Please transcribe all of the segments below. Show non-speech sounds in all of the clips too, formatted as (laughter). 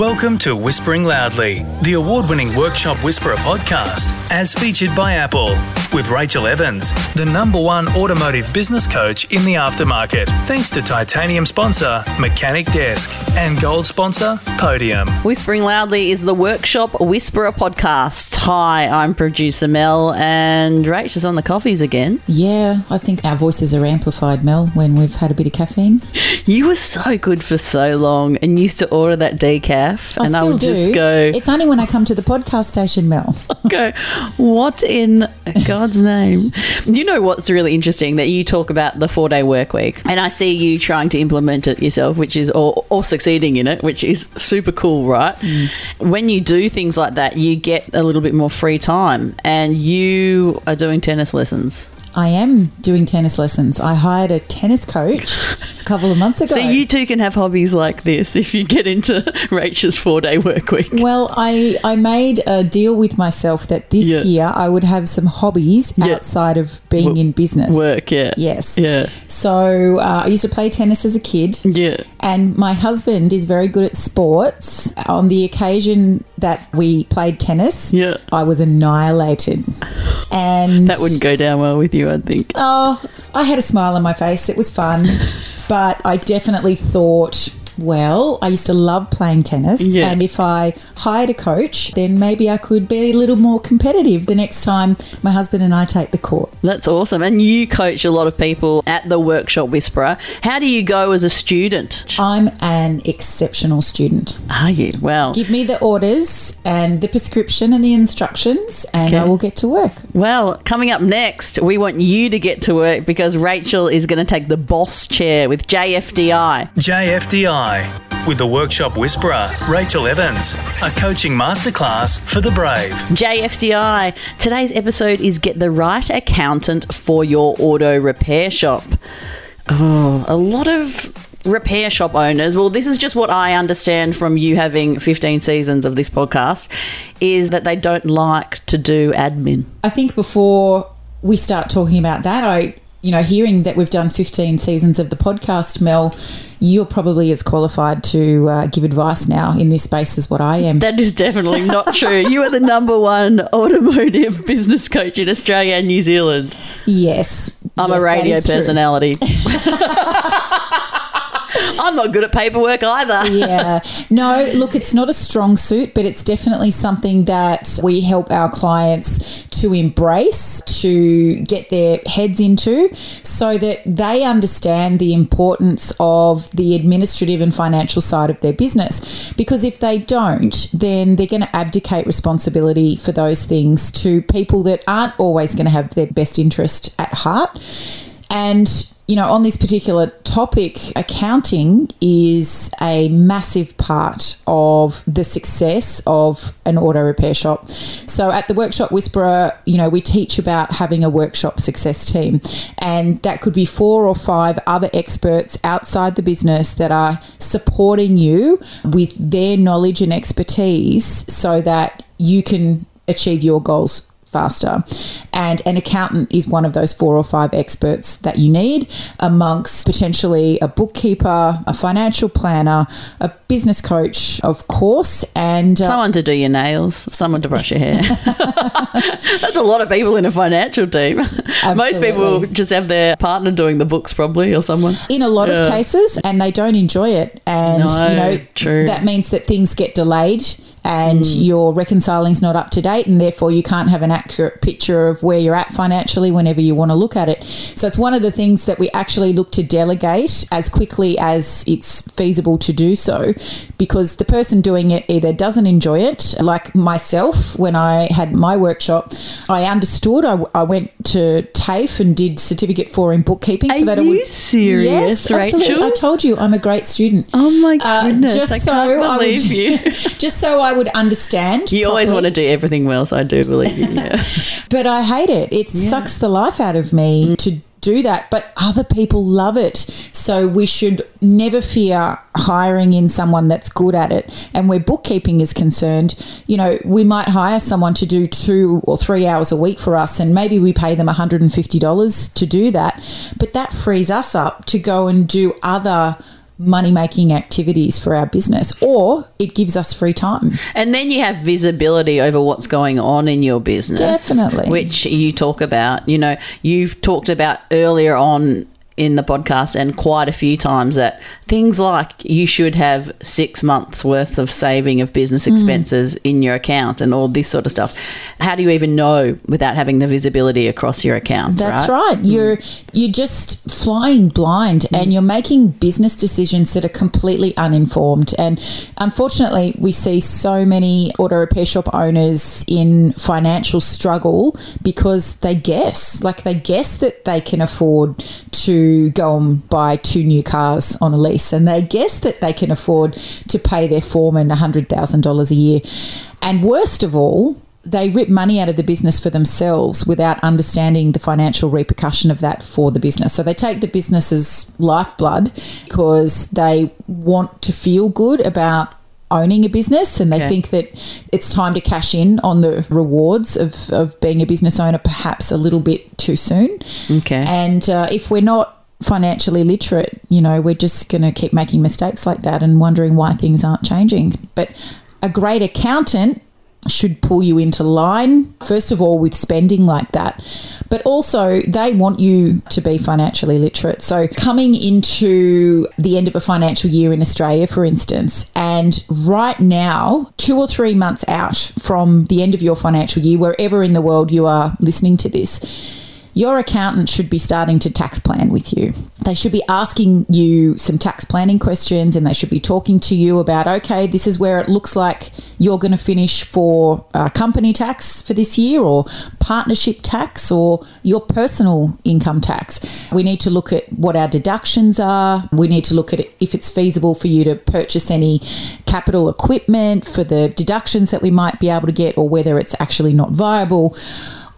Welcome to Whispering Loudly, the award winning Workshop Whisperer podcast, as featured by Apple, with Rachel Evans, the number one automotive business coach in the aftermarket, thanks to titanium sponsor Mechanic Desk and gold sponsor Podium. Whispering Loudly is the Workshop Whisperer podcast. Hi, I'm producer Mel, and Rachel's on the coffees again. Yeah, I think our voices are amplified, Mel, when we've had a bit of caffeine. (laughs) You were so good for so long and used to order that decaf, I and I would do. just go, It's only when I come to the podcast station, Mel. (laughs) go, what in God's name? You know what's really interesting that you talk about the four day work week, and I see you trying to implement it yourself, which is or, or succeeding in it, which is super cool, right? Mm. When you do things like that, you get a little bit more free time, and you are doing tennis lessons. I am doing tennis lessons. I hired a tennis coach a couple of months (laughs) ago. So you two can have hobbies like this if you get into (laughs) Rachel's four day work week. well, I, I made a deal with myself that this Yeah. year I would have some hobbies Yeah. outside of being Wo- in business. Work, yeah. Yes. Yeah. So uh, I used to play tennis as a kid. Yeah. And my husband is very good at sports. On the occasion that we played tennis, Yeah. I was annihilated. And That wouldn't go down well with you, I think. Oh, I had a smile on my face. It was fun. (laughs) but I definitely thought, well, I used to love playing tennis. Yeah. And if I hired a coach, then maybe I could be a little more competitive the next time my husband and I take the court. That's awesome. And you coach a lot of people at the Workshop Whisperer. How do you go as a student? I'm an exceptional student. Are you? Well, Give me the orders and the prescription and the instructions, and I will get to work. well, coming up next, we want you to get to work because Rachel is going to take the boss chair with JFDI. JFDI, with the Workshop Whisperer, Rachel Evans, a coaching masterclass for the brave. JFDI. Today's episode is Get the Right Accountant for Your Auto Repair Shop. Oh, a lot of repair shop owners, well, this is just what I understand from you having 15 seasons of this podcast, is that they don't like to do admin. I think before we start talking about that, I, you know, hearing that we've done 15 seasons of the podcast, Mel, you're probably as qualified to uh, give advice now in this space as what I am. That is definitely not (laughs) true. You are the number one automotive (laughs) business coach in Australia and New Zealand. yes. I'm Yes, a radio personality. (laughs) (laughs) I'm not good at paperwork either. (laughs) yeah. No, look, it's not a strong suit, but it's definitely something that we help our clients to embrace, to get their heads into, so that they understand the importance of the administrative and financial side of their business. Because if they don't, then they're going to abdicate responsibility for those things to people that aren't always going to have their best interest at heart. And you know, on this particular topic, accounting is a massive part of the success of an auto repair shop. So at the Workshop Whisperer, you know, we teach about having a workshop success team. And that could be four or five other experts outside the business that are supporting you with their knowledge and expertise so that you can achieve your goals faster. And an accountant is one of those four or five experts that you need, amongst potentially a bookkeeper, a financial planner, a business coach, of course, and uh, Someone to do your nails, someone to brush your hair. (laughs) That's a lot of people in a financial team. Most people just have their partner doing the books, probably, or someone. in a lot of cases, and they don't enjoy it. And No, you know true. that means that things get delayed and Hmm. your reconciling's not up to date and therefore you can't have an accurate picture of where you're at financially whenever you want to look at it. So it's one of the things that we actually look to delegate as quickly as it's feasible to do so because the person doing it either doesn't enjoy it like myself when I had my workshop I understood I, I went to TAFE and did certificate four in bookkeeping Are so that it you would serious, Yes, absolutely. Rachel? I told you I'm a great student. Oh my Uh, goodness! just I so can't I would, you. (laughs) just so I would understand. You always want to do everything well, so I do believe you. Yeah. (laughs) but I hate it. It sucks the life out of me mm. to do that, but other people love it. So we should never fear hiring in someone that's good at it. And where bookkeeping is concerned, you know, we might hire someone to do two or three hours a week for us, and maybe we pay them $150 to do that. But that frees us up to go and do other money making activities for our business, or it gives us free time. And then you have visibility over what's going on in your business. Definitely. Which you talk about. You know, you've talked about earlier on in the podcast and quite a few times that things like you should have six months worth of saving of business Mm. expenses in your account and all this sort of stuff. How do you even know without having the visibility across your account? That's right. You're you're just flying blind and you're making business decisions that are completely uninformed. And unfortunately, we see so many auto repair shop owners in financial struggle because they guess. Like they guess that they can afford to go and buy two new cars on a lease and they guess that they can afford to pay their foreman $100,000 a year. And worst of all, they rip money out of the business for themselves without understanding the financial repercussion of that for the business. So they take the business's lifeblood because they want to feel good about owning a business and they Okay. think that it's time to cash in on the rewards of, of being a business owner perhaps a little bit too soon. Okay. And uh, if we're not financially literate, you know, we're just going to keep making mistakes like that and wondering why things aren't changing. But a great accountant should pull you into line, first of all, with spending like that. But also, they want you to be financially literate. So, coming into the end of a financial year in Australia, for instance, and right now, two or three months out from the end of your financial year, wherever in the world you are listening to this, your accountant should be starting to tax plan with you. They should be asking you some tax planning questions and they should be talking to you about, okay, this is where it looks like you're going to finish for uh, company tax for this year or partnership tax or your personal income tax. We need to look at what our deductions are. We need to look at if it's feasible for you to purchase any capital equipment for the deductions that we might be able to get or whether it's actually not viable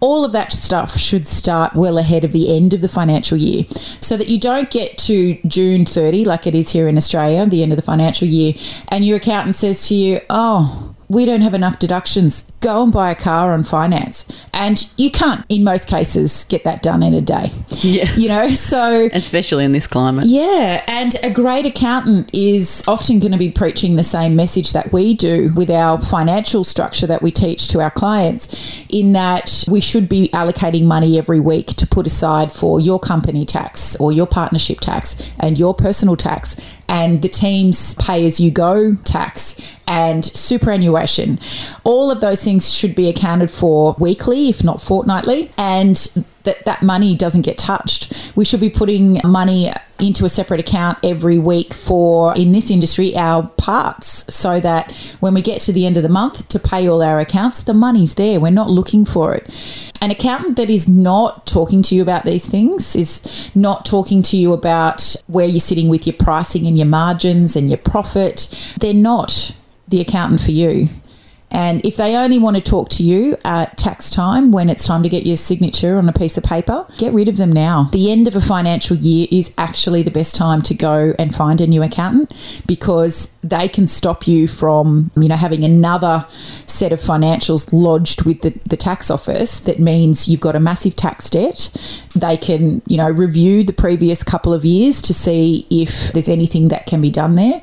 all of that stuff should start well ahead of the end of the financial year. So that you don't get to June 30, like it is here in Australia, the end of the financial year, and your accountant says to you, Oh, we don't have enough deductions. Go and buy a car on finance. And you can't, in most cases, get that done in a day. Yeah. You know, so Especially in this climate. yeah, and a great accountant is often going to be preaching the same message that we do with our financial structure that we teach to our clients, in that we should be allocating money every week to put aside for your company tax or your partnership tax and your personal tax and the team's pay as you go tax and superannuation. All of those things should be accounted for weekly, if not fortnightly, and that that money doesn't get touched. We should be putting money into a separate account every week for in this industry our parts so that when we get to the end of the month to pay all our accounts the money's there we're not looking for it an accountant that is not talking to you about these things is not talking to you about where you're sitting with your pricing and your margins and your profit they're not the accountant for you and if they only want to talk to you at tax time when it's time to get your signature on a piece of paper, get rid of them now. The end of a financial year is actually the best time to go and find a new accountant because they can stop you from, you know, having another set of financials lodged with the, the tax office that means you've got a massive tax debt. They can, you know, review the previous couple of years to see if there's anything that can be done there.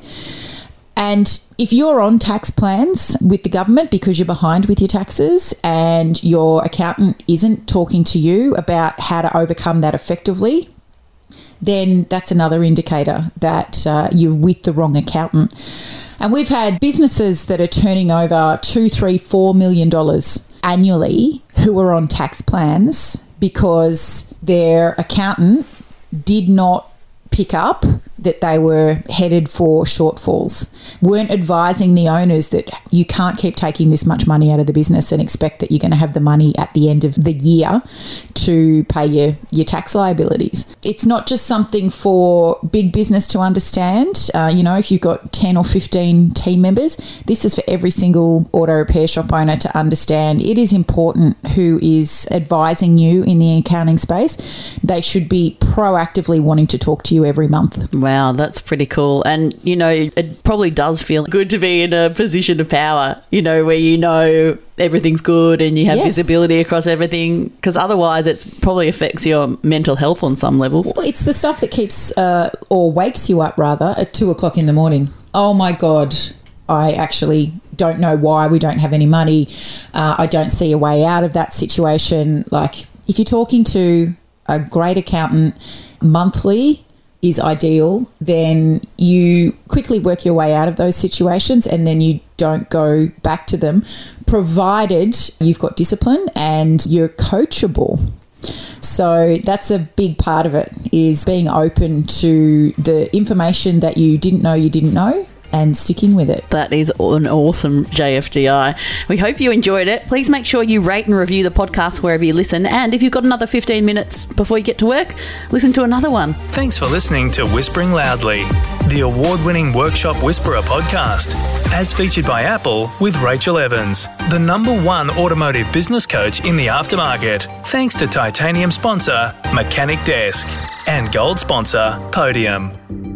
And if you're on tax plans with the government because you're behind with your taxes and your accountant isn't talking to you about how to overcome that effectively, then that's another indicator that uh, you're with the wrong accountant. And we've had businesses that are turning over two, three, four million dollars annually who are on tax plans because their accountant did not pick up that they were headed for shortfalls, weren't advising the owners that you can't keep taking this much money out of the business and expect that you're going to have the money at the end of the year to pay your, your tax liabilities. It's not just something for big business to understand. Uh, you know, if you've got 10 or 15 team members, this is for every single auto repair shop owner to understand. It is important who is advising you in the accounting space. They should be proactively wanting to talk to you every month. Wow. Wow, that's pretty cool. And, you know, it probably does feel good to be in a position of power, you know, where you know everything's good and you have Yes. visibility across everything. Because otherwise, it probably affects your mental health on some levels. Well, it's the stuff that keeps uh, or wakes you up rather at two o'clock in the morning. Oh my God, I actually don't know why we don't have any money. Uh, I don't see a way out of that situation. Like, if you're talking to a great accountant monthly, is ideal, then you quickly work your way out of those situations and then you don't go back to them, provided you've got discipline and you're coachable. So that's a big part of it is being open to the information that you didn't know you didn't know and sticking with it. That is an awesome JFDI. We hope you enjoyed it. Please make sure you rate and review the podcast wherever you listen. And if you've got another 15 minutes before you get to work, listen to another one. Thanks for listening to Whispering Loudly, the award winning Workshop Whisperer podcast, as featured by Apple with Rachel Evans, the number one automotive business coach in the aftermarket. Thanks to titanium sponsor Mechanic Desk and gold sponsor Podium.